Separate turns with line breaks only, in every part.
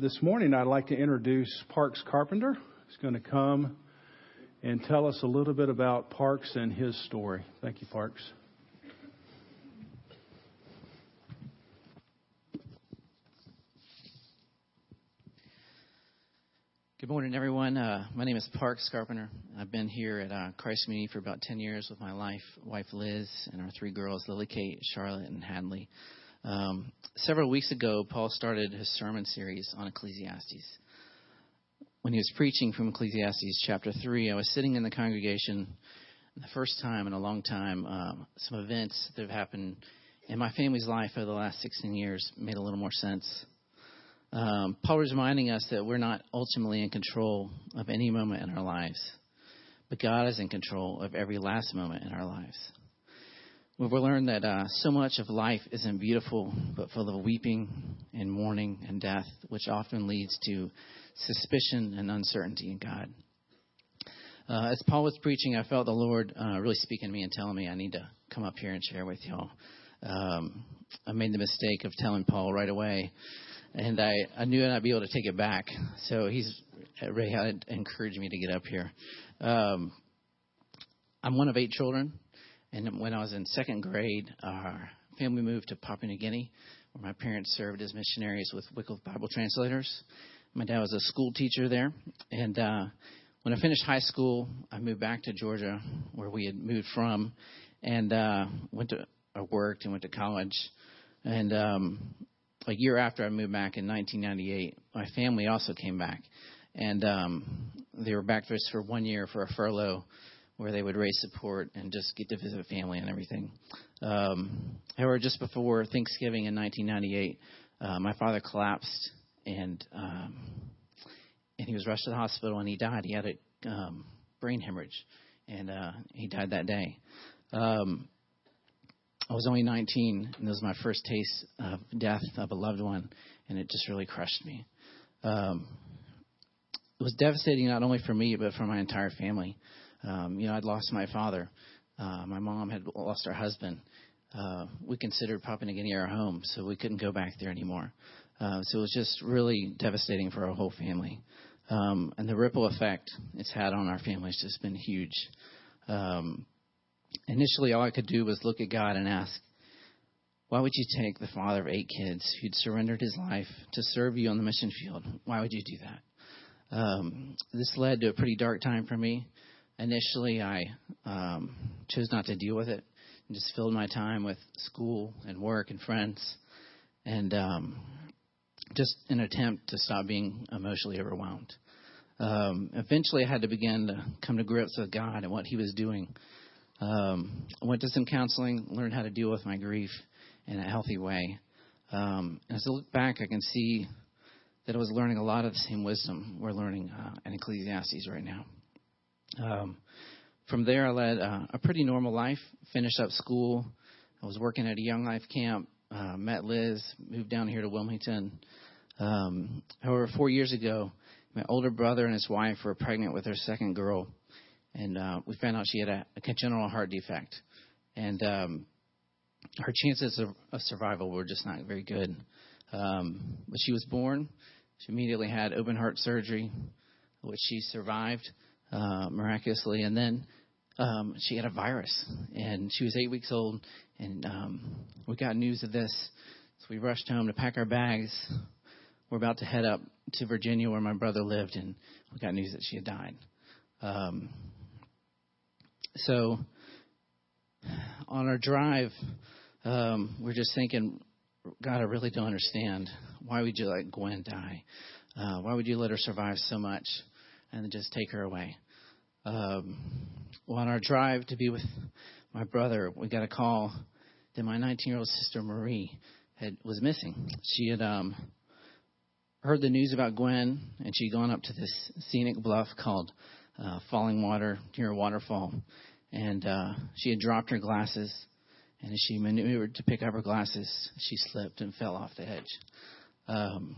This morning, I'd like to introduce Parks Carpenter. He's going to come and tell us a little bit about Parks and his story. Thank you, Parks.
Good morning, everyone. Uh, my name is Parks Carpenter. I've been here at uh, Christ Community for about 10 years with my life, wife Liz and our three girls, Lily Kate, Charlotte, and Hadley. Um, several weeks ago, Paul started his sermon series on Ecclesiastes. When he was preaching from Ecclesiastes chapter 3, I was sitting in the congregation the first time in a long time. Um, some events that have happened in my family's life over the last 16 years made a little more sense. Um, Paul was reminding us that we're not ultimately in control of any moment in our lives, but God is in control of every last moment in our lives. We've learned that uh, so much of life isn't beautiful, but full of weeping and mourning and death, which often leads to suspicion and uncertainty in God. Uh, as Paul was preaching, I felt the Lord uh, really speaking to me and telling me I need to come up here and share with y'all. Um, I made the mistake of telling Paul right away, and I, I knew I'd be able to take it back. So he's really had encouraged me to get up here. Um, I'm one of eight children. And when I was in second grade, our family moved to Papua New Guinea, where my parents served as missionaries with Wycliffe Bible translators. My dad was a school teacher there. And uh, when I finished high school, I moved back to Georgia, where we had moved from, and uh, went to I worked and went to college. And um, a year after I moved back in 1998, my family also came back, and um, they were back just for one year for a furlough where they would raise support and just get to visit family and everything. Um, however, just before Thanksgiving in 1998, uh, my father collapsed and um, and he was rushed to the hospital and he died. He had a um, brain hemorrhage and uh, he died that day. Um, I was only 19 and this was my first taste of death of a loved one, and it just really crushed me. Um, it was devastating not only for me but for my entire family. Um, you know, I'd lost my father. Uh, my mom had lost her husband. Uh, we considered Papua New Guinea our home, so we couldn't go back there anymore. Uh, so it was just really devastating for our whole family. Um, and the ripple effect it's had on our family has just been huge. Um, initially, all I could do was look at God and ask, why would you take the father of eight kids who'd surrendered his life to serve you on the mission field? Why would you do that? Um, this led to a pretty dark time for me initially I um, chose not to deal with it and just filled my time with school and work and friends and um, just an attempt to stop being emotionally overwhelmed. Um, eventually, I had to begin to come to grips with God and what He was doing. Um, I went to some counseling, learned how to deal with my grief in a healthy way. Um, and as I look back, I can see that I was learning a lot of the same wisdom we're learning uh, in Ecclesiastes right now. Um, from there, I led uh, a pretty normal life. Finished up school. I was working at a Young Life camp. Uh, met Liz. Moved down here to Wilmington. Um, however, four years ago, my older brother and his wife were pregnant with their second girl, and uh, we found out she had a, a congenital heart defect, and um, her chances of, of survival were just not very good. Um, but she was born. She immediately had open heart surgery, which she survived uh, miraculously. And then um, she had a virus, and she was eight weeks old, and um, we got news of this. So we rushed home to pack our bags. We're about to head up to Virginia, where my brother lived, and we got news that she had died. Um, so on our drive, um, we're just thinking, God, I really don't understand. Why would you let Gwen die? Uh, why would you let her survive so much? And just take her away. Um, on our drive to be with my brother, we got a call that my 19 year old sister Marie had was missing. She had um, heard the news about Gwen, and she'd gone up to this scenic bluff called uh, Falling Water near a waterfall, and uh, she had dropped her glasses. And as she maneuvered to pick up her glasses, she slipped and fell off the edge. Um,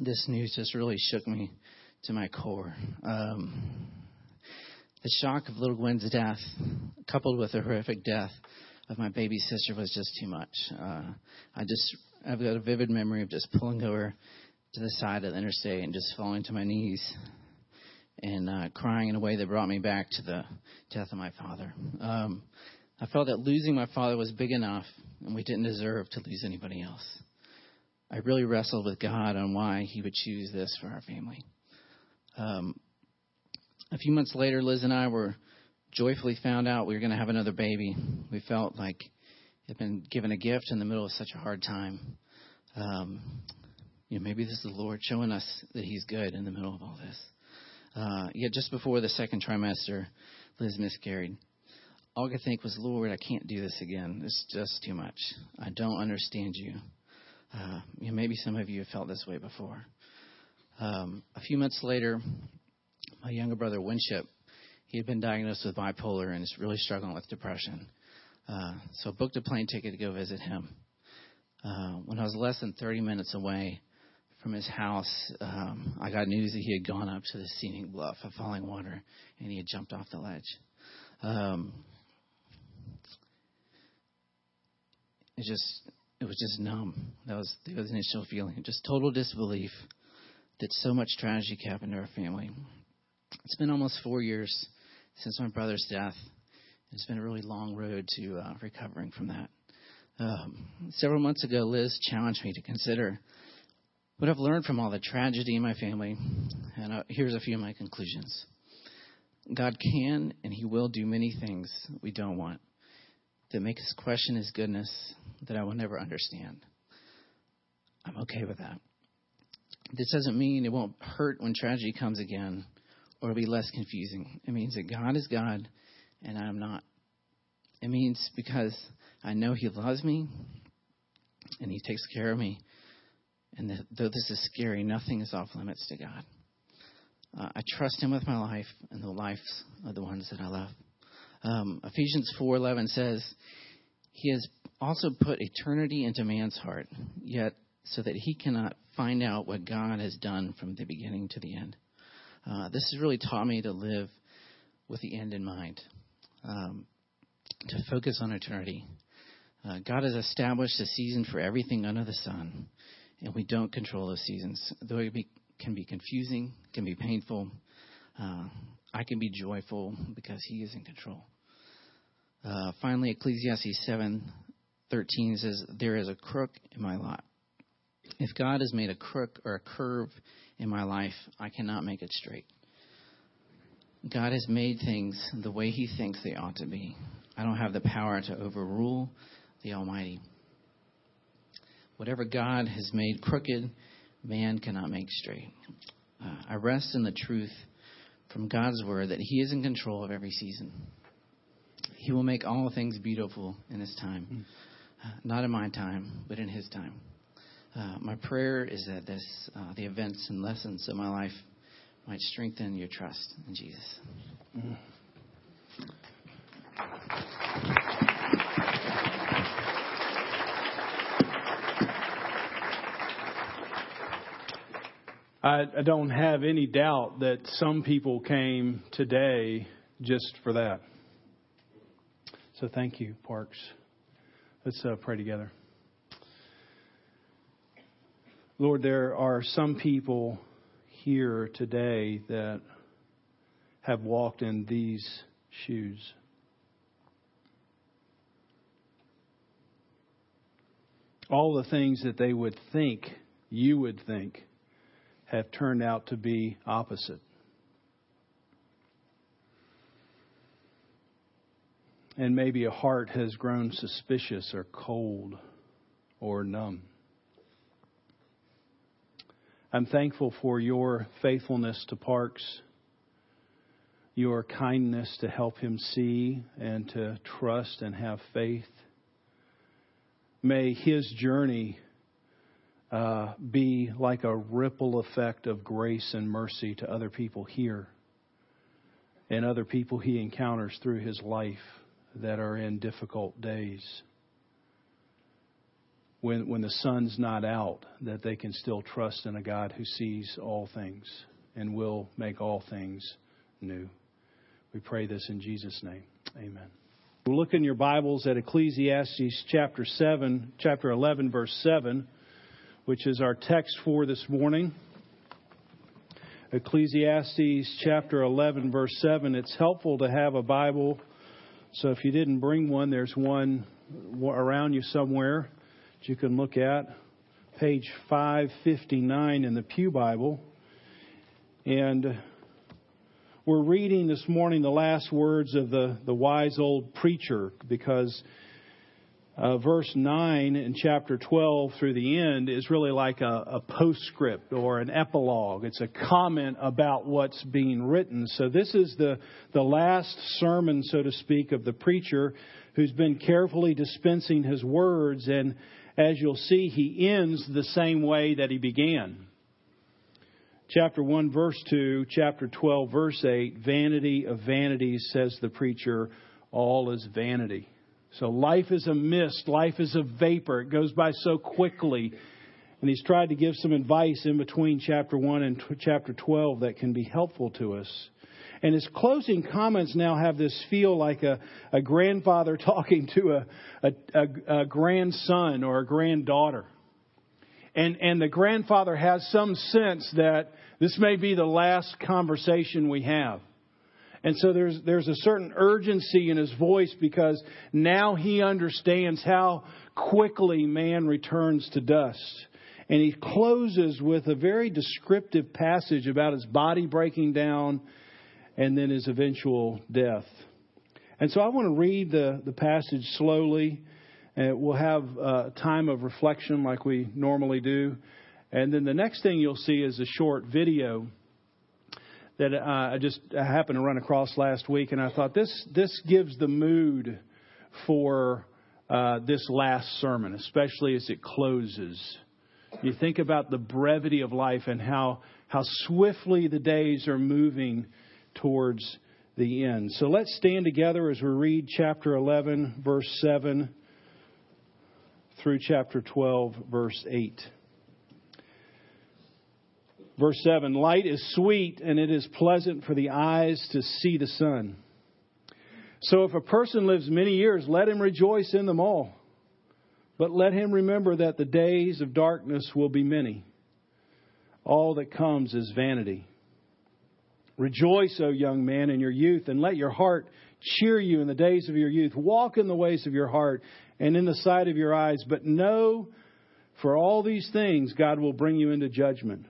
this news just really shook me to my core. Um, the shock of little Gwen's death, coupled with the horrific death of my baby sister, was just too much. Uh, I just, I've got a vivid memory of just pulling over to the side of the interstate and just falling to my knees and uh, crying in a way that brought me back to the death of my father. Um, I felt that losing my father was big enough, and we didn't deserve to lose anybody else. I really wrestled with God on why He would choose this for our family. Um, a few months later, Liz and I were joyfully found out we were going to have another baby. We felt like had been given a gift in the middle of such a hard time. Um, you know, maybe this is the Lord showing us that He's good in the middle of all this. Uh, yet just before the second trimester, Liz miscarried. All I could think was, Lord, I can't do this again. It's just too much. I don't understand you. Uh, you know, maybe some of you have felt this way before. Um, a few months later, my younger brother Winship, he had been diagnosed with bipolar and is really struggling with depression. Uh, so I booked a plane ticket to go visit him. Uh, when I was less than 30 minutes away from his house, um, I got news that he had gone up to the scenic bluff of falling water and he had jumped off the ledge. Um, it just it was just numb. That was the initial feeling, just total disbelief that so much tragedy happened to our family. It's been almost four years since my brother's death, it's been a really long road to uh, recovering from that. Um, several months ago, Liz challenged me to consider what I've learned from all the tragedy in my family, and uh, here's a few of my conclusions. God can and He will do many things we don't want that make us question His goodness that I will never understand. I'm okay with that. This doesn't mean it won't hurt when tragedy comes again or be less confusing. It means that God is God and I'm not. It means because I know He loves me and He takes care of me. And that though this is scary, nothing is off limits to God. Uh, I trust Him with my life and the lives of the ones that I love. Um, Ephesians 4:11 says, "He has also put eternity into man's heart, yet so that he cannot find out what God has done from the beginning to the end." Uh, this has really taught me to live with the end in mind um, to focus on eternity. Uh, God has established a season for everything under the sun, and we don't control those seasons. Though it be, can be confusing, can be painful, uh, I can be joyful because He is in control. Uh, finally, Ecclesiastes 7:13 says, "There is a crook in my lot. If God has made a crook or a curve in my life, I cannot make it straight." God has made things the way He thinks they ought to be. I don't have the power to overrule the Almighty. Whatever God has made crooked, man cannot make straight. Uh, I rest in the truth from God's word that He is in control of every season. He will make all things beautiful in His time. Uh, not in my time, but in His time. Uh, my prayer is that this, uh, the events and lessons of my life might strengthen your trust in Jesus.
I, I don't have any doubt that some people came today just for that. So thank you, Parks. Let's uh, pray together. Lord, there are some people here today that have walked in these shoes. All the things that they would think you would think have turned out to be opposite. And maybe a heart has grown suspicious or cold or numb. I'm thankful for your faithfulness to Parks, your kindness to help him see and to trust and have faith. May his journey uh, be like a ripple effect of grace and mercy to other people here and other people he encounters through his life that are in difficult days when, when the sun's not out, that they can still trust in a God who sees all things and will make all things new. We pray this in Jesus' name. Amen. We'll look in your Bibles at Ecclesiastes chapter 7, chapter 11, verse 7. which is our text for this morning. Ecclesiastes chapter 11, verse 7. It's helpful to have a Bible. So if you didn't bring one, there's one around you somewhere that you can look at. Page 559 in the Pew Bible. And we're reading this morning the last words of the, the wise old preacher because uh, verse 9 in chapter 12 through the end is really like a, a postscript or an epilogue. It's a comment about what's being written. So this is the, the last sermon, so to speak, of the preacher who's been carefully dispensing his words. And as you'll see, he ends the same way that he began chapter 1, verse 2, chapter 12, verse 8, vanity of vanities, says the preacher, all is vanity. So life is a mist, life is a vapor. It goes by so quickly. And he's tried to give some advice in between chapter 1 and t- chapter 12 that can be helpful to us. And his closing comments now have this feel like a, a grandfather talking to a, a, a, grandson or a granddaughter. And, and the grandfather has some sense that this may be the last conversation we have. And so there's, there's a certain urgency in his voice because now he understands how quickly man returns to dust. And he closes with a very descriptive passage about his body breaking down and then his eventual death. And so I want to read the, the passage slowly. And we'll have a time of reflection like we normally do. And then the next thing you'll see is a short video that uh, I just happened to run across last week, and I thought this this gives the mood for uh, this last sermon, especially as it closes. You think about the brevity of life and how how swiftly the days are moving towards the end. So let's stand together as we read chapter 11, verse 7 through chapter 12, verse 8. Verse 7 Light is sweet, and it is pleasant for the eyes to see the sun. So if a person lives many years, let him rejoice in them all. But let him remember that the days of darkness will be many. All that comes is vanity. Rejoice, O young man, in your youth, and let your heart cheer you in the days of your youth. Walk in the ways of your heart and in the sight of your eyes. But know for all these things, God will bring you into judgment.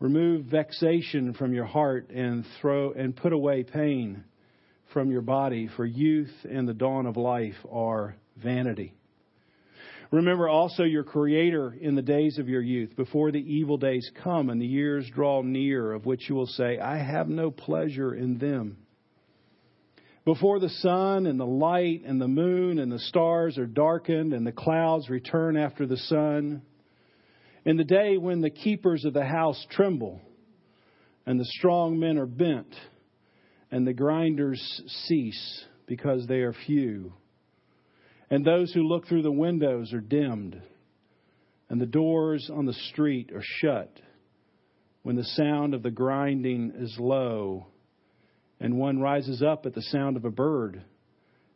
Remove vexation from your heart and throw and put away pain from your body, for youth and the dawn of life are vanity. Remember also your Creator in the days of your youth, before the evil days come and the years draw near, of which you will say, I have no pleasure in them. Before the sun and the light and the moon and the stars are darkened and the clouds return after the sun, in the day when the keepers of the house tremble, and the strong men are bent, and the grinders cease because they are few, and those who look through the windows are dimmed, and the doors on the street are shut, when the sound of the grinding is low, and one rises up at the sound of a bird,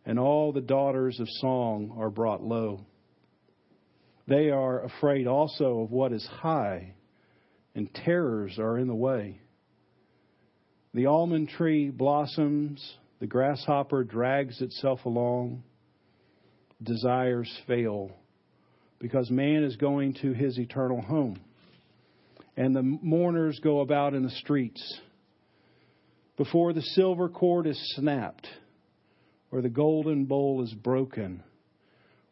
and all the daughters of song are brought low. They are afraid also of what is high, and terrors are in the way. The almond tree blossoms, the grasshopper drags itself along, desires fail, because man is going to his eternal home. And the mourners go about in the streets. Before the silver cord is snapped, or the golden bowl is broken,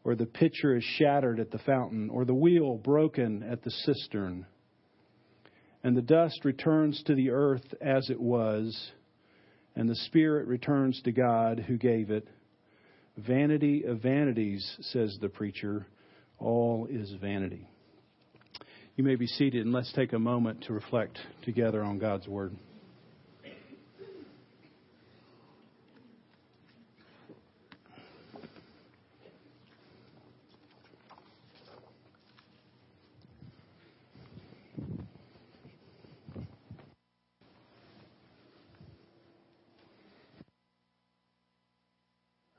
or the pitcher is shattered at the fountain, or the wheel broken at the cistern. And the dust returns to the earth as it was, and the spirit returns to God who gave it. Vanity of vanities, says the preacher, all is vanity. You may be seated, and let's take a moment to reflect together on God's Word.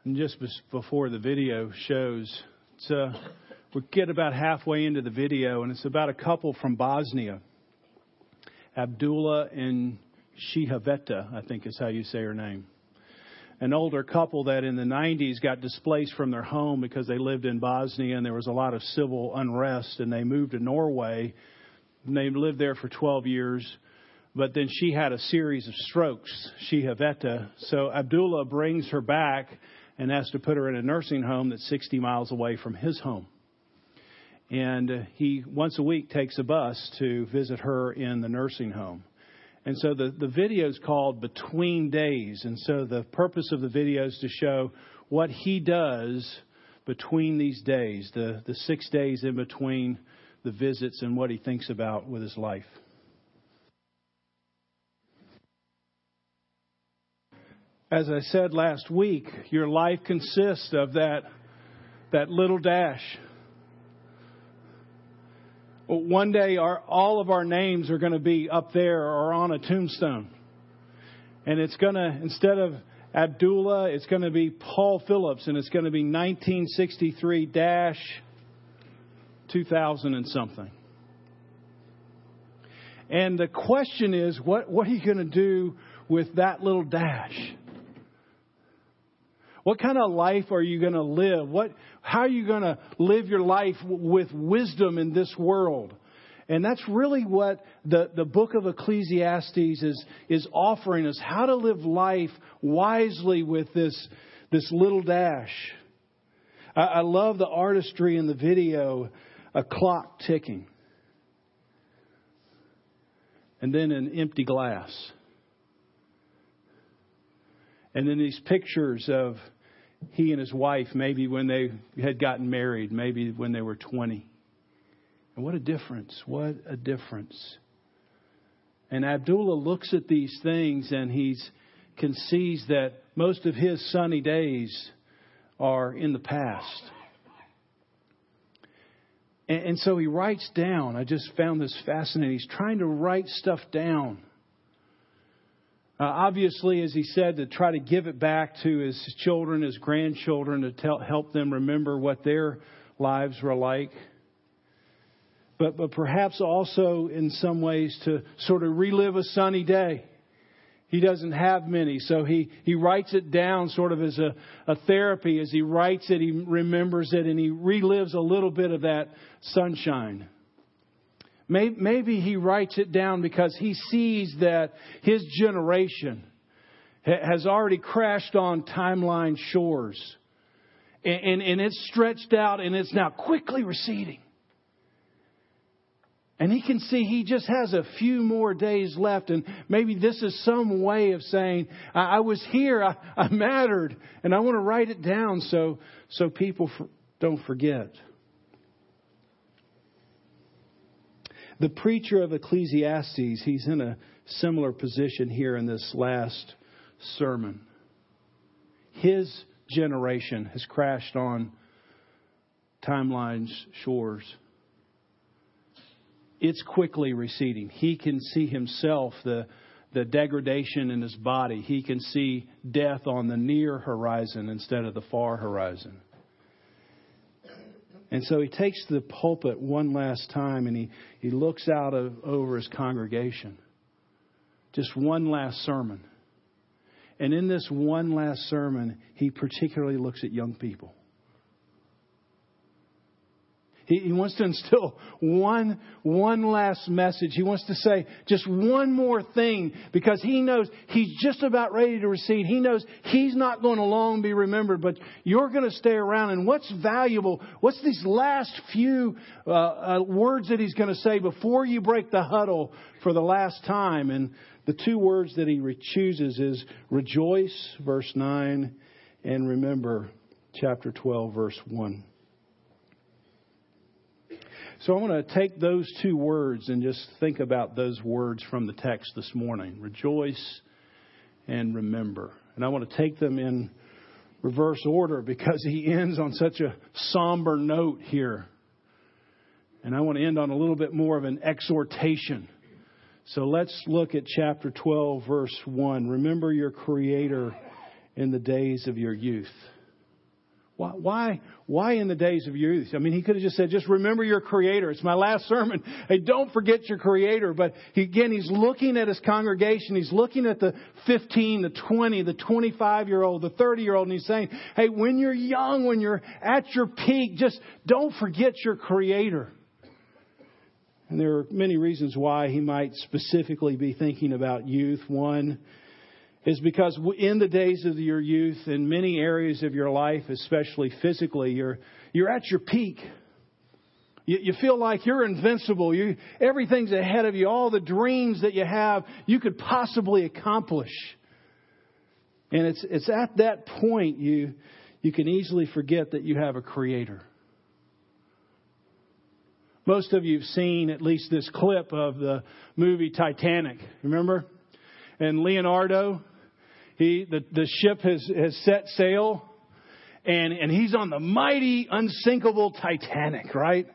And just before the video shows, it's a we get about halfway into the video, and it's about a couple from Bosnia, Abdullah and Shihaveta, I think is how you say her name. An older couple that in the 90s got displaced from their home because they lived in Bosnia and there was a lot of civil unrest, and they moved to Norway. And they lived there for 12 years, but then she had a series of strokes, Shihaveta. So Abdullah brings her back and has to put her in a nursing home that's 60 miles away from his home and he once a week takes a bus to visit her in the nursing home. And so the, the video is called Between Days. And so the purpose of the video is to show what he does between these days, the, the six days in between the visits, and what he thinks about with his life. As I said last week, your life consists of that, that little dash one day our, all of our names are going to be up there or on a tombstone. And it's going to, instead of Abdullah, it's going to be Paul Phillips, and it's going to be 1963 dash 2000 and something. And the question is, what, what are you going to do with that little dash? What kind of life are you going to live? What, how are you going to live your life with wisdom in this world? And that's really what the, the book of Ecclesiastes is, is offering us how to live life wisely with this, this little dash. I, I love the artistry in the video, a clock ticking, and then an empty glass. And then these pictures of he and his wife, maybe when they had gotten married, maybe when they were 20. And what a difference. What a difference. And Abdullah looks at these things and he conceives that most of his sunny days are in the past. And, and so he writes down, I just found this fascinating. He's trying to write stuff down. Uh, obviously, as he said, to try to give it back to his children, his grandchildren, to tell, help them remember what their lives were like. But, but perhaps also in some ways to sort of relive a sunny day. He doesn't have many, so he, he writes it down sort of as a, a therapy. As he writes it, he remembers it and he relives a little bit of that sunshine. Maybe he writes it down because he sees that his generation has already crashed on timeline shores. And, and, it's stretched out and it's now quickly receding. And he can see he just has a few more days left. And maybe this is some way of saying, I, I was here, I, I, mattered, and I want to write it down so, so people for, don't forget. The preacher of Ecclesiastes, he's in a similar position here in this last sermon. His generation has crashed on timeline's shores. It's quickly receding. He can see himself, the, the degradation in his body. He can see death on the near horizon instead of the far horizon. And so he takes the pulpit one last time and he, he looks out of, over his congregation. Just one last sermon. And in this one last sermon, he particularly looks at young people. He, he wants to instill one, one last message. He wants to say just one more thing because he knows he's just about ready to recede. He knows he's not going to long be remembered, but you're going to stay around. And what's valuable? What's these last few uh, uh, words that he's going to say before you break the huddle for the last time? And the two words that he chooses is rejoice, verse 9, and remember, chapter 12, verse 1. So I want to take those two words and just think about those words from the text this morning rejoice and remember. And I want to take them in reverse order because he ends on such a somber note here. And I want to end on a little bit more of an exhortation. So let's look at chapter 12, verse 1. Remember your Creator in the days of your youth. Why, why, why in the days of youth? I mean, he could have just said, just remember your creator. It's my last sermon. Hey, don't forget your creator. But he, again, he's looking at his congregation. He's looking at the 15, the 20, the 25 year old, the 30 year old, and he's saying, hey, when you're young, when you're at your peak, just don't forget your creator. And there are many reasons why he might specifically be thinking about youth. One, is because in the days of your youth, in many areas of your life, especially physically, you're, you're at your peak. You, you feel like you're invincible. You, everything's ahead of you. All the dreams that you have, you could possibly accomplish. And it's, it's at that point you, you can easily forget that you have a creator. Most of you have seen at least this clip of the movie Titanic. Remember? And Leonardo, he, the, the ship has, has set sail, and, and he's on the mighty, unsinkable Titanic, right?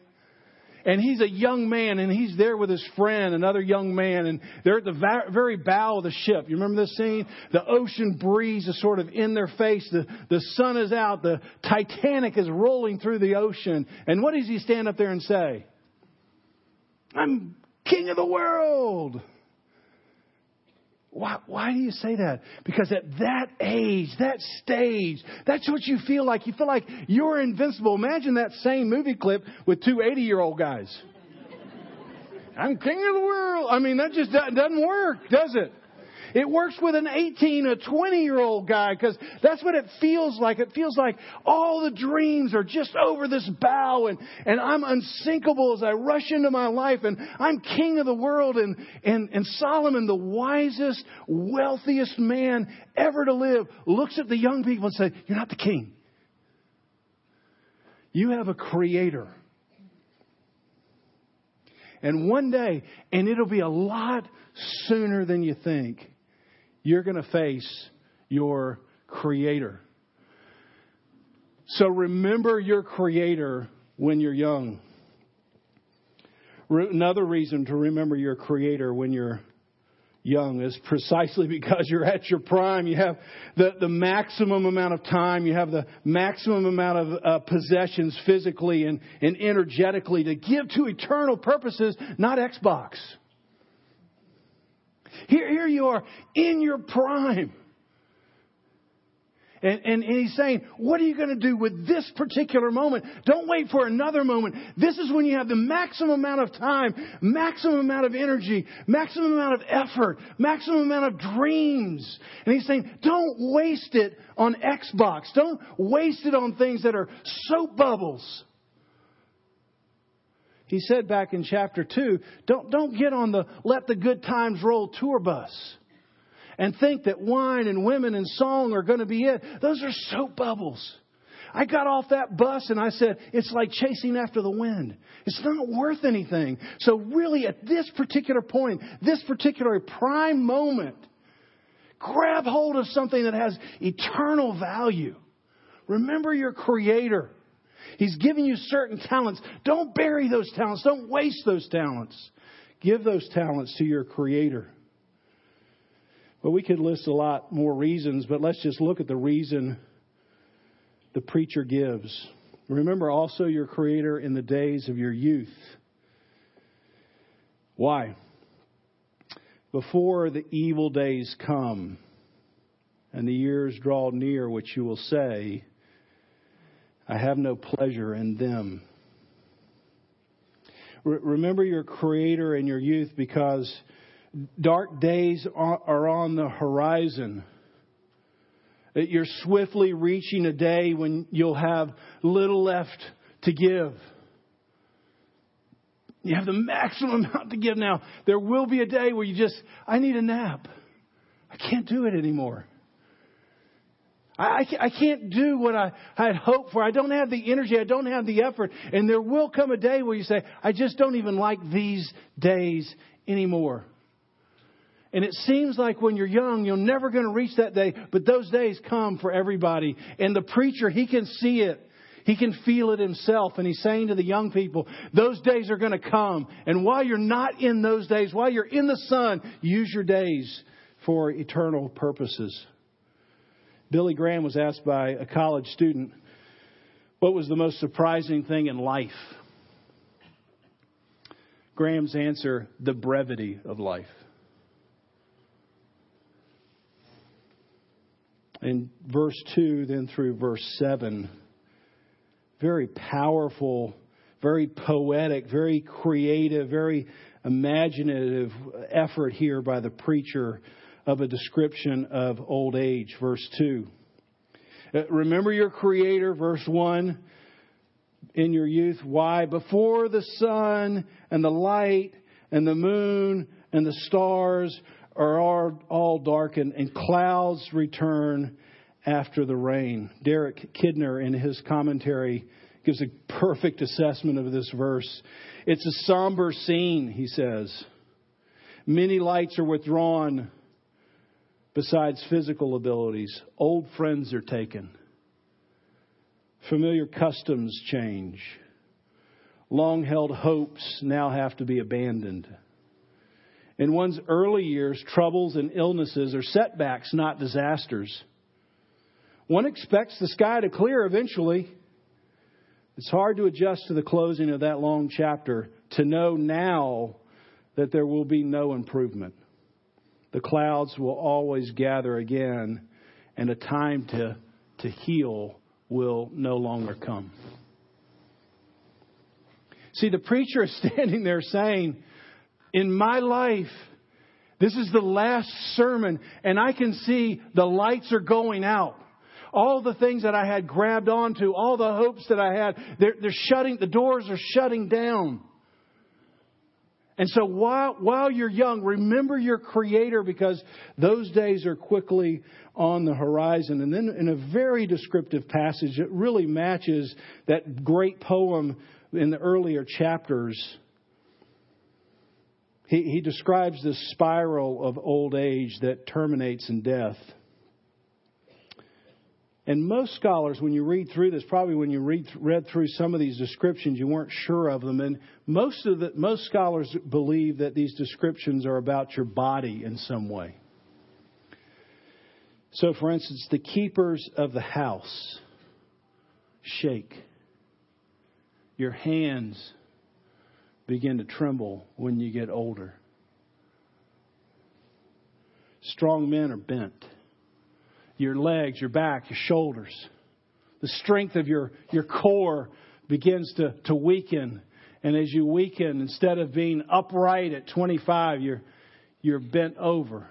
And he's a young man, and he's there with his friend, another young man, and they're at the very bow of the ship. You remember this scene? The ocean breeze is sort of in their face. The, the sun is out. The Titanic is rolling through the ocean. And what does he stand up there and say? I'm king of the world. Why, why do you say that? Because at that age, that stage, that's what you feel like. You feel like you're invincible. Imagine that same movie clip with two 80 year old guys. I'm king of the world. I mean, that just doesn't work, does it? It works with an 18, a 20 year old guy because that's what it feels like. It feels like all the dreams are just over this bow and, and I'm unsinkable as I rush into my life and I'm king of the world and, and, and Solomon, the wisest, wealthiest man ever to live, looks at the young people and says, you're not the king. You have a creator. And one day, and it'll be a lot sooner than you think, you're going to face your Creator. So remember your Creator when you're young. Another reason to remember your Creator when you're young is precisely because you're at your prime. You have the, the maximum amount of time. You have the maximum amount of uh, possessions physically and, and energetically to give to eternal purposes, not Xbox. Here, here you are in your prime. And, and, and, he's saying, what are you going to do with this particular moment? Don't wait for another moment. This is when you have the maximum amount of time, maximum amount of energy, maximum amount of effort, maximum amount of dreams. And he's saying, don't waste it on Xbox. Don't waste it on things that are soap bubbles. He said back in chapter 2, don't, don't get on the let the good times roll tour bus and think that wine and women and song are going to be it. Those are soap bubbles. I got off that bus and I said, it's like chasing after the wind. It's not worth anything. So really at this particular point, this particular prime moment, grab hold of something that has eternal value. Remember your creator. He's giving you certain talents. Don't bury those talents. Don't waste those talents. Give those talents to your Creator. Well, we could list a lot more reasons, but let's just look at the reason the preacher gives. Remember also your Creator in the days of your youth. Why? Before the evil days come and the years draw near, which you will say, I have no pleasure in them. Re- remember your Creator in your youth because dark days are on the horizon. You're swiftly reaching a day when you'll have little left to give. You have the maximum amount to give now. There will be a day where you just, I need a nap. I can't do it anymore. I, I can't do what I, I had hoped for. I don't have the energy. I don't have the effort. And there will come a day where you say, I just don't even like these days anymore. And it seems like when you're young, you're never going to reach that day, but those days come for everybody. And the preacher, he can see it. He can feel it himself. And he's saying to the young people, those days are going to come. And while you're not in those days, while you're in the sun, use your days for eternal purposes. Billy Graham was asked by a college student, What was the most surprising thing in life? Graham's answer the brevity of life. In verse 2, then through verse 7, very powerful, very poetic, very creative, very imaginative effort here by the preacher of a description of old age. Verse 2. Uh, remember your Creator, verse 1, in your youth. Why? Before the sun and the light and the moon and the stars are all darkened and clouds return after the rain. Derek Kidner, in his commentary, gives a perfect assessment of this verse. It's a somber scene, he says. Many lights are withdrawn besides physical abilities. Old friends are taken. Familiar customs change. Long held hopes now have to be abandoned. In one's early years, troubles and illnesses are setbacks, not disasters. One expects the sky to clear eventually. It's hard to adjust to the closing of that long chapter to know now that there will be no improvement. The clouds will always gather again, and a time to, to heal will no longer come. See, the preacher is standing there saying, In my life, this is the last sermon, and I can see the lights are going out all the things that I had grabbed onto, all the hopes that I had, they're, they're shutting, the doors are shutting down. And so while, while you're young, remember your Creator because those days are quickly on the horizon. And then in a very descriptive passage, it really matches that great poem in the earlier chapters. He, he describes this spiral of old age that terminates in death. And most scholars, when you read through this, probably when you read, read through some of these descriptions, you weren't sure of them. And most of the, most scholars believe that these descriptions are about your body in some way. So, for instance, the keepers of the house shake. Your hands begin to tremble when you get older. Strong men are bent your legs, your back, your shoulders. The strength of your, your core begins to, to weaken. And as you weaken, instead of being upright at 25, you're, you're bent over.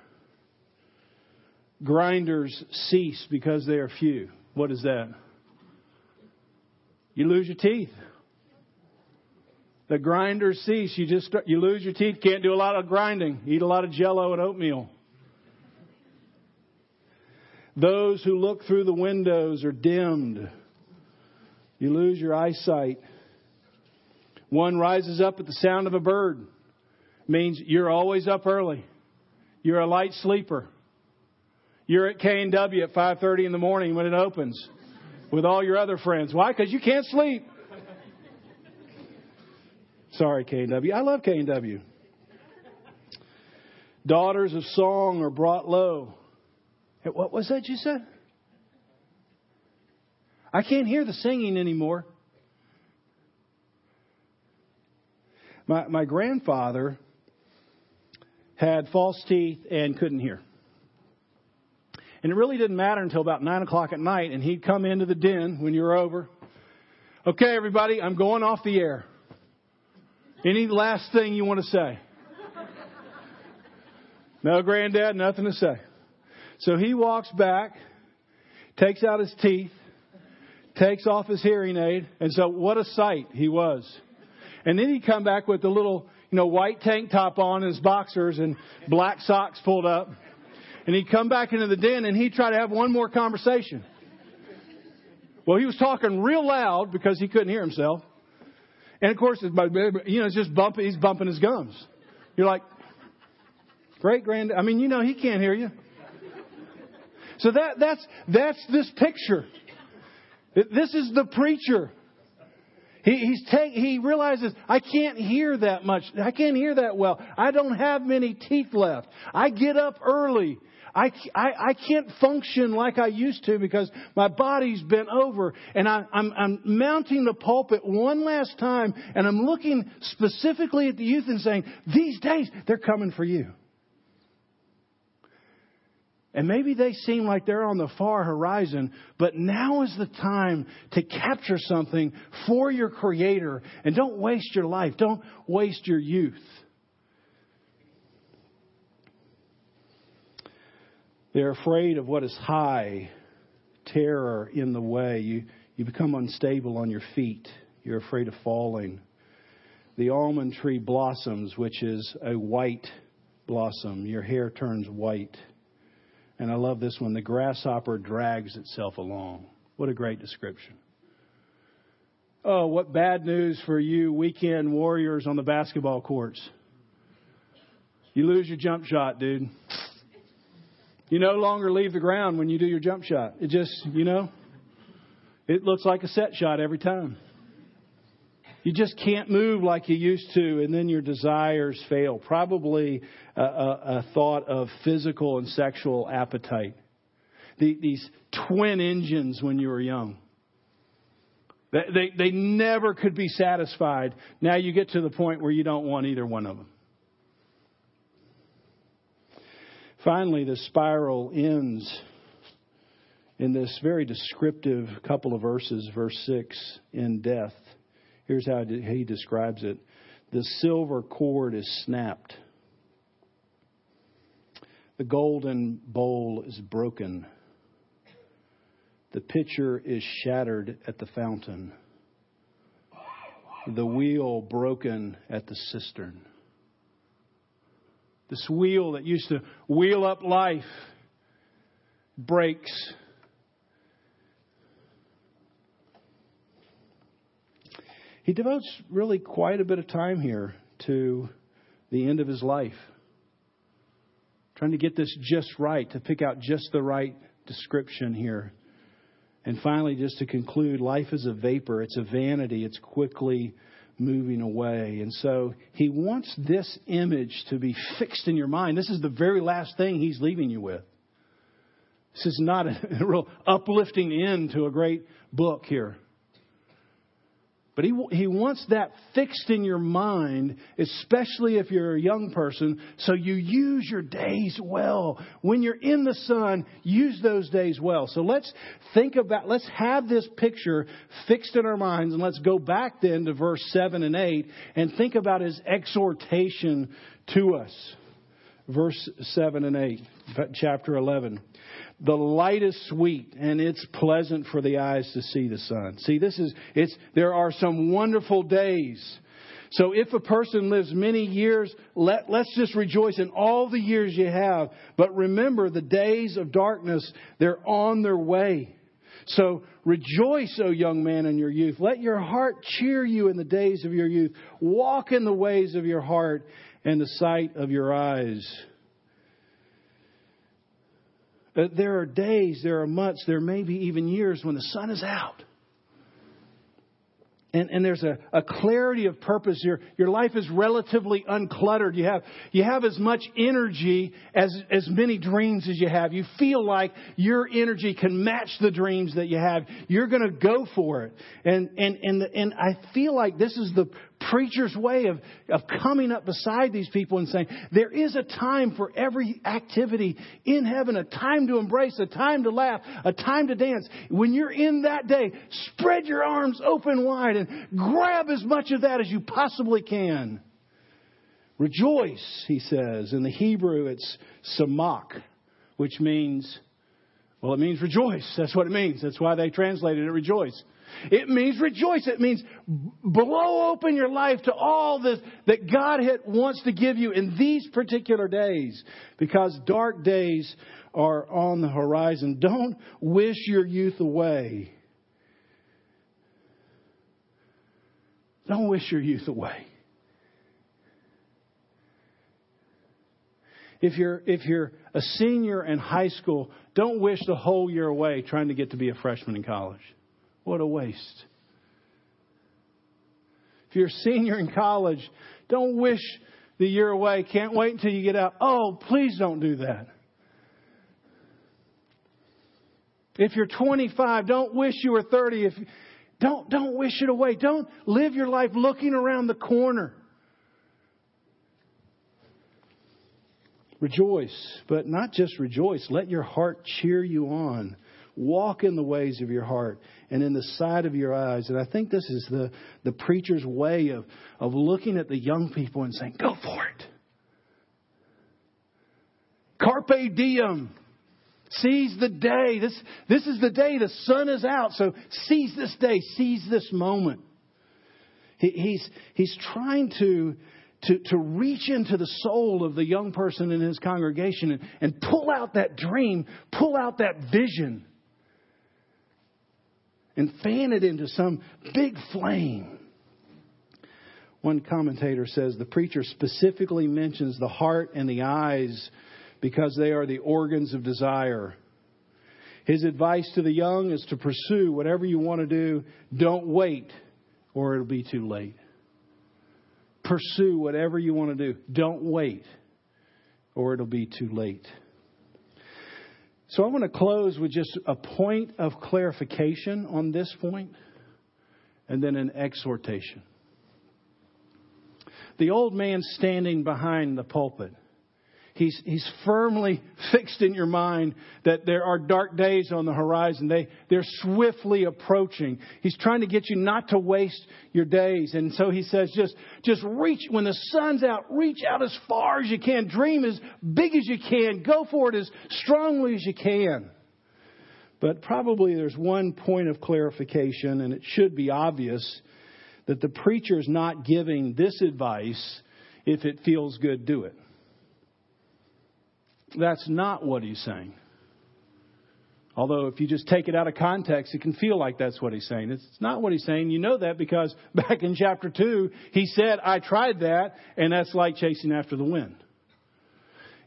Grinders cease because they are few. What is that? You lose your teeth. The grinders cease. You just you lose your teeth. Can't do a lot of grinding. Eat a lot of Jello and oatmeal. Those who look through the windows are dimmed. You lose your eyesight. One rises up at the sound of a bird. Means you're always up early. You're a light sleeper. You're at K&W at 5:30 in the morning when it opens with all your other friends. Why? Cuz you can't sleep. Sorry, K&W. I love K&W. Daughters of song are brought low. What was that you said? I can't hear the singing anymore. My, my grandfather had false teeth and couldn't hear. And it really didn't matter until about 9 o'clock at night, and he'd come into the den when you were over. Okay, everybody, I'm going off the air. Any last thing you want to say? No, Granddad, nothing to say. So he walks back, takes out his teeth, takes off his hearing aid, and so what a sight he was. And then he'd come back with the little, you know, white tank top on, his boxers, and black socks pulled up. And he'd come back into the den and he'd try to have one more conversation. Well, he was talking real loud because he couldn't hear himself. And of course, you know, it's just bumping, he's bumping his gums. You're like, great grand, I mean, you know, he can't hear you. So that, that's, that's this picture. This is the preacher. He, he's take, he realizes, I can't hear that much. I can't hear that well. I don't have many teeth left. I get up early. I, I, I can't function like I used to because my body's bent over. And I, I'm, I'm mounting the pulpit one last time and I'm looking specifically at the youth and saying, these days, they're coming for you. And maybe they seem like they're on the far horizon, but now is the time to capture something for your Creator. And don't waste your life. Don't waste your youth. They're afraid of what is high, terror in the way. You, you become unstable on your feet. You're afraid of falling. The almond tree blossoms, which is a white blossom. Your hair turns white. And I love this one the grasshopper drags itself along. What a great description. Oh, what bad news for you, weekend warriors on the basketball courts. You lose your jump shot, dude. You no longer leave the ground when you do your jump shot. It just, you know, it looks like a set shot every time. You just can't move like you used to, and then your desires fail. Probably a, a, a thought of physical and sexual appetite. The, these twin engines when you were young. They, they, they never could be satisfied. Now you get to the point where you don't want either one of them. Finally, the spiral ends in this very descriptive couple of verses, verse 6, in death. Here's how he describes it. The silver cord is snapped, the golden bowl is broken, the pitcher is shattered at the fountain, the wheel broken at the cistern. This wheel that used to wheel up life breaks He devotes really quite a bit of time here to the end of his life, trying to get this just right, to pick out just the right description here. And finally, just to conclude, life is a vapor, it's a vanity, it's quickly moving away. And so he wants this image to be fixed in your mind. This is the very last thing he's leaving you with. This is not a, real uplifting end to a great book here. But he, he wants that fixed in your mind, especially if you're a young person, so you use your days well. When you're in the sun, use those days well. So let's think about, let's have this picture fixed in our minds, and let's go back then to verse 7 and 8 and think about his exhortation to us. Verse 7 and 8, chapter 11. The light is sweet and it's pleasant for the eyes to see the sun. See, this is, it's, there are some wonderful days. So if a person lives many years, let, let's just rejoice in all the years you have. But remember, the days of darkness, they're on their way. So rejoice, O young man, in your youth. Let your heart cheer you in the days of your youth. Walk in the ways of your heart and the sight of your eyes. Uh, there are days, there are months, there may be even years when the sun is out. And, and there's a, a clarity of purpose. Your, your life is relatively uncluttered. You have, you have as much energy as, as many dreams as you have. You feel like your energy can match the dreams that you have. You're going to go for it. And, and, and, and I feel like this is the preacher's way of, of coming up beside these people and saying, there is a time for every activity in heaven, a time to embrace, a time to laugh, a time to dance. When you're in that day, spread your arms open wide and grab as much of that as you possibly can. Rejoice, he says. In the Hebrew, it's samak, which means, well, it means rejoice. That's what it means. That's why they translated it rejoice. It means rejoice. It means blow open your life to all this that God wants to give you in these particular days because dark days are on the horizon. Don't wish your youth away. Don't wish your youth away. If you're, if you're a senior in high school, don't wish the whole year away trying to get to be a freshman in college. What a waste. If you're a senior in college, don't wish the year away. Can't wait until you get out. Oh, please don't do that. If you're 25, don't wish you were 30. If don't don't wish it away. Don't live your life looking around the corner. Rejoice, but not just rejoice. Let your heart cheer you on. Walk in the ways of your heart and in the sight of your eyes. And I think this is the, the preacher's way of, of looking at the young people and saying, Go for it. Carpe diem. Seize the day. This, this is the day the sun is out. So seize this day. Seize this moment. He, he's, he's trying to to, to reach into the soul of the young person in his congregation and, and pull out that dream, pull out that vision, and fan it into some big flame. One commentator says the preacher specifically mentions the heart and the eyes because they are the organs of desire. His advice to the young is to pursue whatever you want to do. Don't wait, or it'll be too late. Pursue whatever you want to do. Don't wait, or it'll be too late. So I want to close with just a point of clarification on this point and then an exhortation. The old man standing behind the pulpit He's, he's firmly fixed in your mind that there are dark days on the horizon. They, they're swiftly approaching. He's trying to get you not to waste your days. And so he says, just, just reach, when the sun's out, reach out as far as you can. Dream as big as you can. Go for it as strongly as you can. But probably there's one point of clarification, and it should be obvious that the preacher is not giving this advice if it feels good, do it. That's not what he's saying. Although, if you just take it out of context, it can feel like that's what he's saying. It's not what he's saying. You know that because back in chapter 2, he said, I tried that, and that's like chasing after the wind.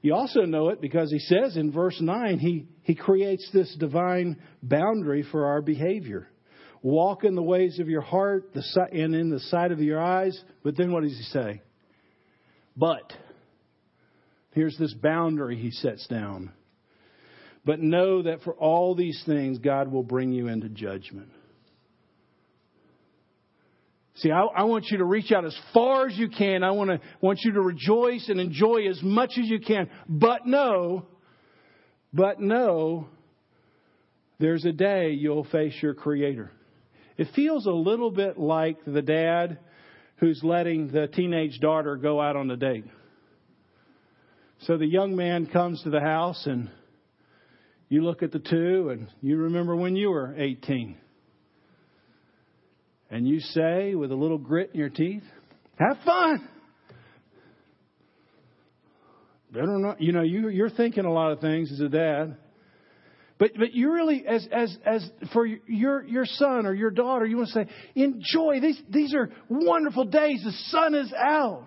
You also know it because he says in verse 9, he, he creates this divine boundary for our behavior. Walk in the ways of your heart and in the sight of your eyes. But then what does he say? But. Here's this boundary he sets down. But know that for all these things, God will bring you into judgment. See, I, I, want you to reach out as far as you can. I want to want you to rejoice and enjoy as much as you can. But know, but know, there's a day you'll face your Creator. It feels a little bit like the dad who's letting the teenage daughter go out on a date. So the young man comes to the house, and you look at the two, and you remember when you were 18. And you say, with a little grit in your teeth, Have fun! Better not, you know, you, you're thinking a lot of things as a dad. But but you really as as as for your your son or your daughter, you want to say, enjoy these these are wonderful days. The sun is out.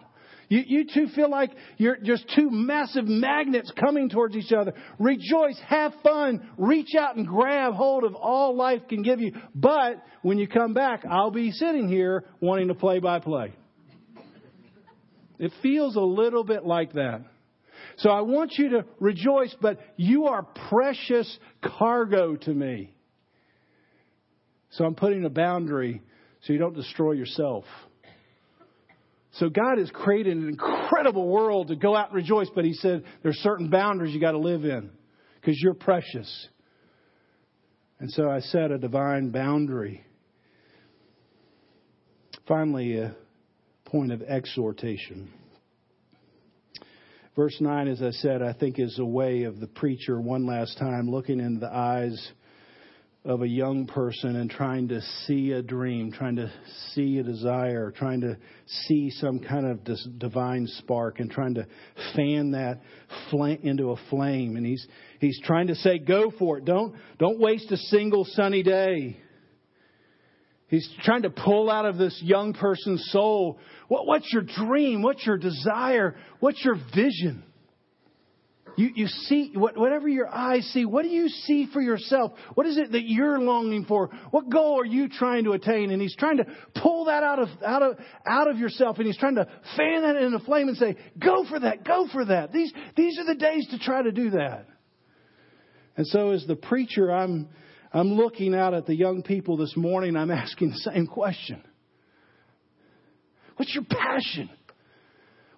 You, you two feel like you're just two massive magnets coming towards each other. Rejoice, have fun, reach out and grab hold of all life can give you. But when you come back, I'll be sitting here wanting to play by play. It feels a little bit like that. So I want you to rejoice, but you are precious cargo to me. So I'm putting a boundary so you don't destroy yourself. So God has created an incredible world to go out and rejoice, but He said there's certain boundaries you got to live in because you're precious. And so I set a divine boundary. Finally, a point of exhortation. Verse 9, as I said, I think is a way of the preacher one last time looking into the eyes of a young person and trying to see a dream, trying to see a desire, trying to see some kind of divine spark and trying to fan that into a flame. And he's, he's trying to say, go for it. Don't, don't waste a single sunny day. He's trying to pull out of this young person's soul, what, what's your dream? What's your desire? What's your vision? You, you see, whatever your eyes see, what do you see for yourself? What is it that you're longing for? What goal are you trying to attain? And he's trying to pull that out of, out of, out of yourself and he's trying to fan that in a flame and say, go for that, go for that. These, these are the days to try to do that. And so as the preacher, I'm, I'm looking out at the young people this morning, I'm asking the same question. What's your passion?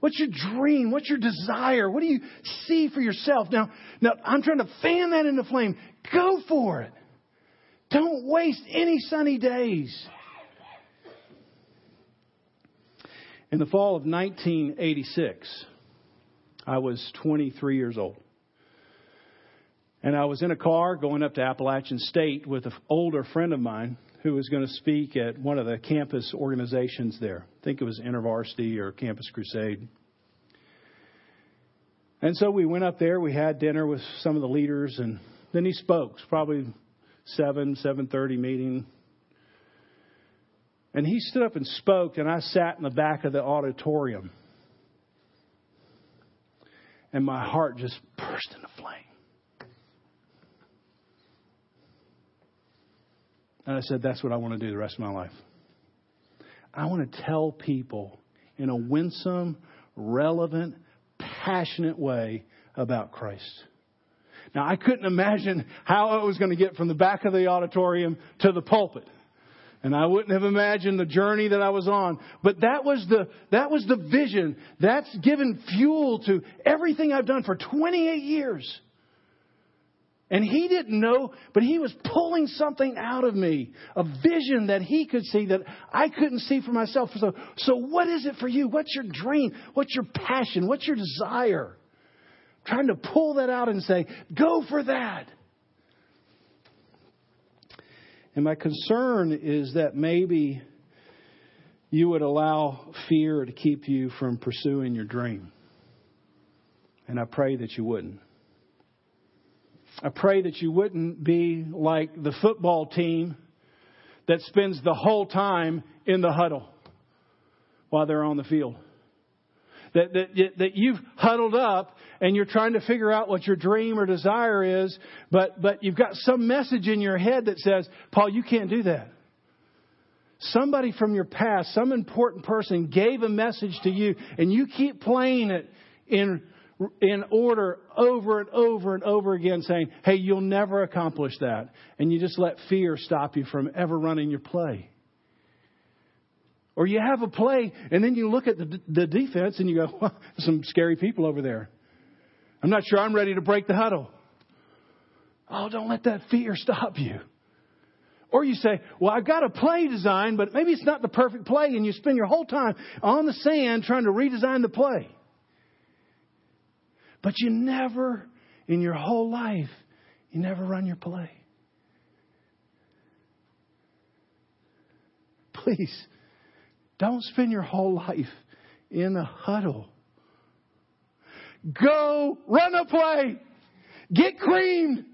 What's your dream? What's your desire? What do you see for yourself? Now, now I'm trying to fan that into flame. Go for it. Don't waste any sunny days. In the fall of 1986, I was 23 years old. And I was in a car going up to Appalachian State with an older friend of mine who was going to speak at one of the campus organizations there. I think it was InterVarsity or Campus Crusade. And so we went up there. We had dinner with some of the leaders, and then he spoke. Probably seven, seven thirty meeting. And he stood up and spoke, and I sat in the back of the auditorium. And my heart just burst into flame. And I said, That's what I want to do the rest of my life. I want to tell people in a winsome, relevant, passionate way about Christ. Now, I couldn't imagine how it was going to get from the back of the auditorium to the pulpit. And I wouldn't have imagined the journey that I was on. But that was the, that was the vision. That's given fuel to everything I've done for 28 years. And he didn't know, but he was pulling something out of me, a vision that he could see that I couldn't see for myself. So, so what is it for you? What's your dream? What's your passion? What's your desire? trying to pull that out and say, go for that. And my concern is that maybe you would allow fear to keep you from pursuing your dream. And I pray that you wouldn't. I pray that you wouldn't be like the football team that spends the whole time in the huddle while they're on the field. That, that, that you've huddled up and you're trying to figure out what your dream or desire is, but, but you've got some message in your head that says, Paul, you can't do that. Somebody from your past, some important person gave a message to you and you keep playing it in in order over and over and over again saying, hey, you'll never accomplish that. And you just let fear stop you from ever running your play. Or you have a play and then you look at the, the defense and you go, well, some scary people over there. I'm not sure I'm ready to break the huddle. Oh, don't let that fear stop you. Or you say, well, I've got a play design, but maybe it's not the perfect play, and you spend your whole time on the sand trying to redesign the play. But you never, in your whole life, you never run your play. Please, don't spend your whole life in a huddle. Go run a play. Get creamed.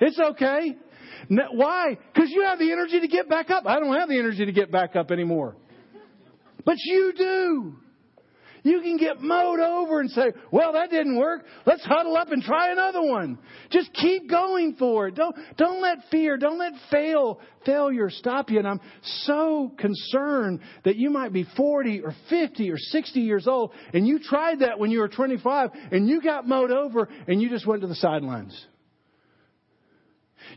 It's okay. Why? Because you have the energy to get back up. I don't have the energy to get back up anymore. But you do. You can get mowed over and say, well, that didn't work. Let's huddle up and try another one. Just keep going for it. Don't, don't let fear, don't let fail, failure stop you. And I'm so concerned that you might be 40 or 50 or 60 years old and you tried that when you were 25 and you got mowed over and you just went to the sidelines.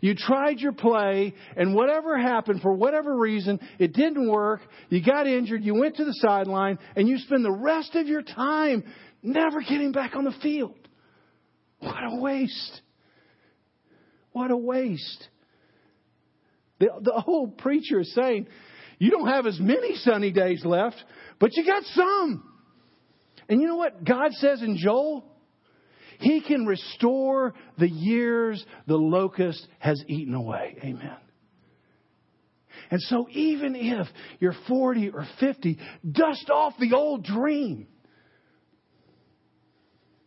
You tried your play, and whatever happened, for whatever reason, it didn't work. You got injured. You went to the sideline, and you spend the rest of your time never getting back on the field. What a waste. What a waste. The, the old preacher is saying, you don't have as many sunny days left, but you got some. And you know what God says in Joel? He can restore the years the locust has eaten away. Amen. And so even if you're 40 or 50, dust off the old dream.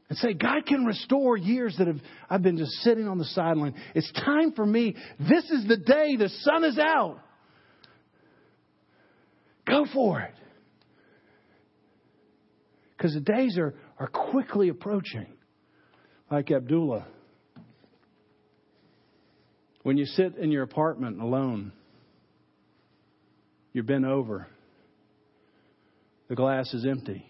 And say, God can restore years that have I've been just sitting on the sideline. It's time for me. This is the day the sun is out. Go for it. Because the days are, are quickly approaching like Abdullah. When you sit in your apartment alone, you're bent over, the glass is empty.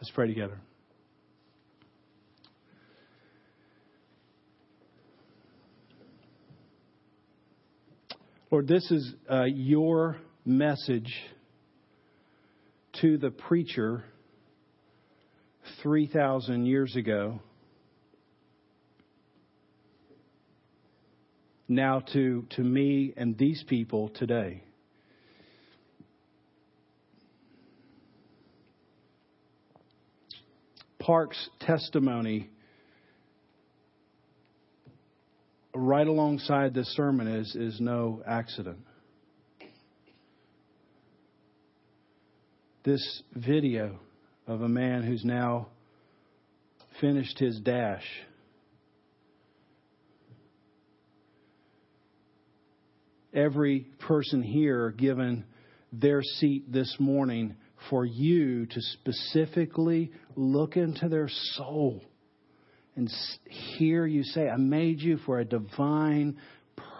Let's pray together. Lord, this is uh, your message to the preacher 3,000 years ago. Now to, to me and these people today. Park's testimony right alongside this sermon is, is no accident. This video of a man who's now finished his dash. Every person here given their seat this morning for you to specifically look into their soul and hear you say, I made you for a divine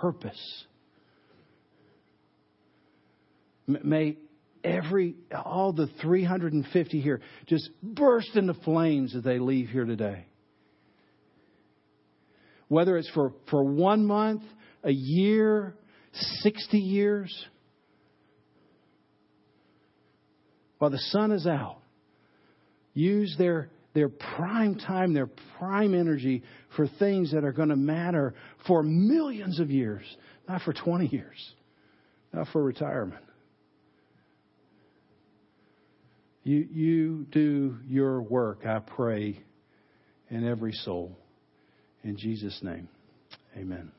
purpose. May every, all the 350 here just burst into flames as they leave here today. Whether it's for, for one month, a year, 60 years, while the sun is out, use their their prime time, their prime energy for things that are going to matter for millions of years, not for 20 years, not for retirement. You, you do your work, I pray, in every soul. In Jesus' name, amen.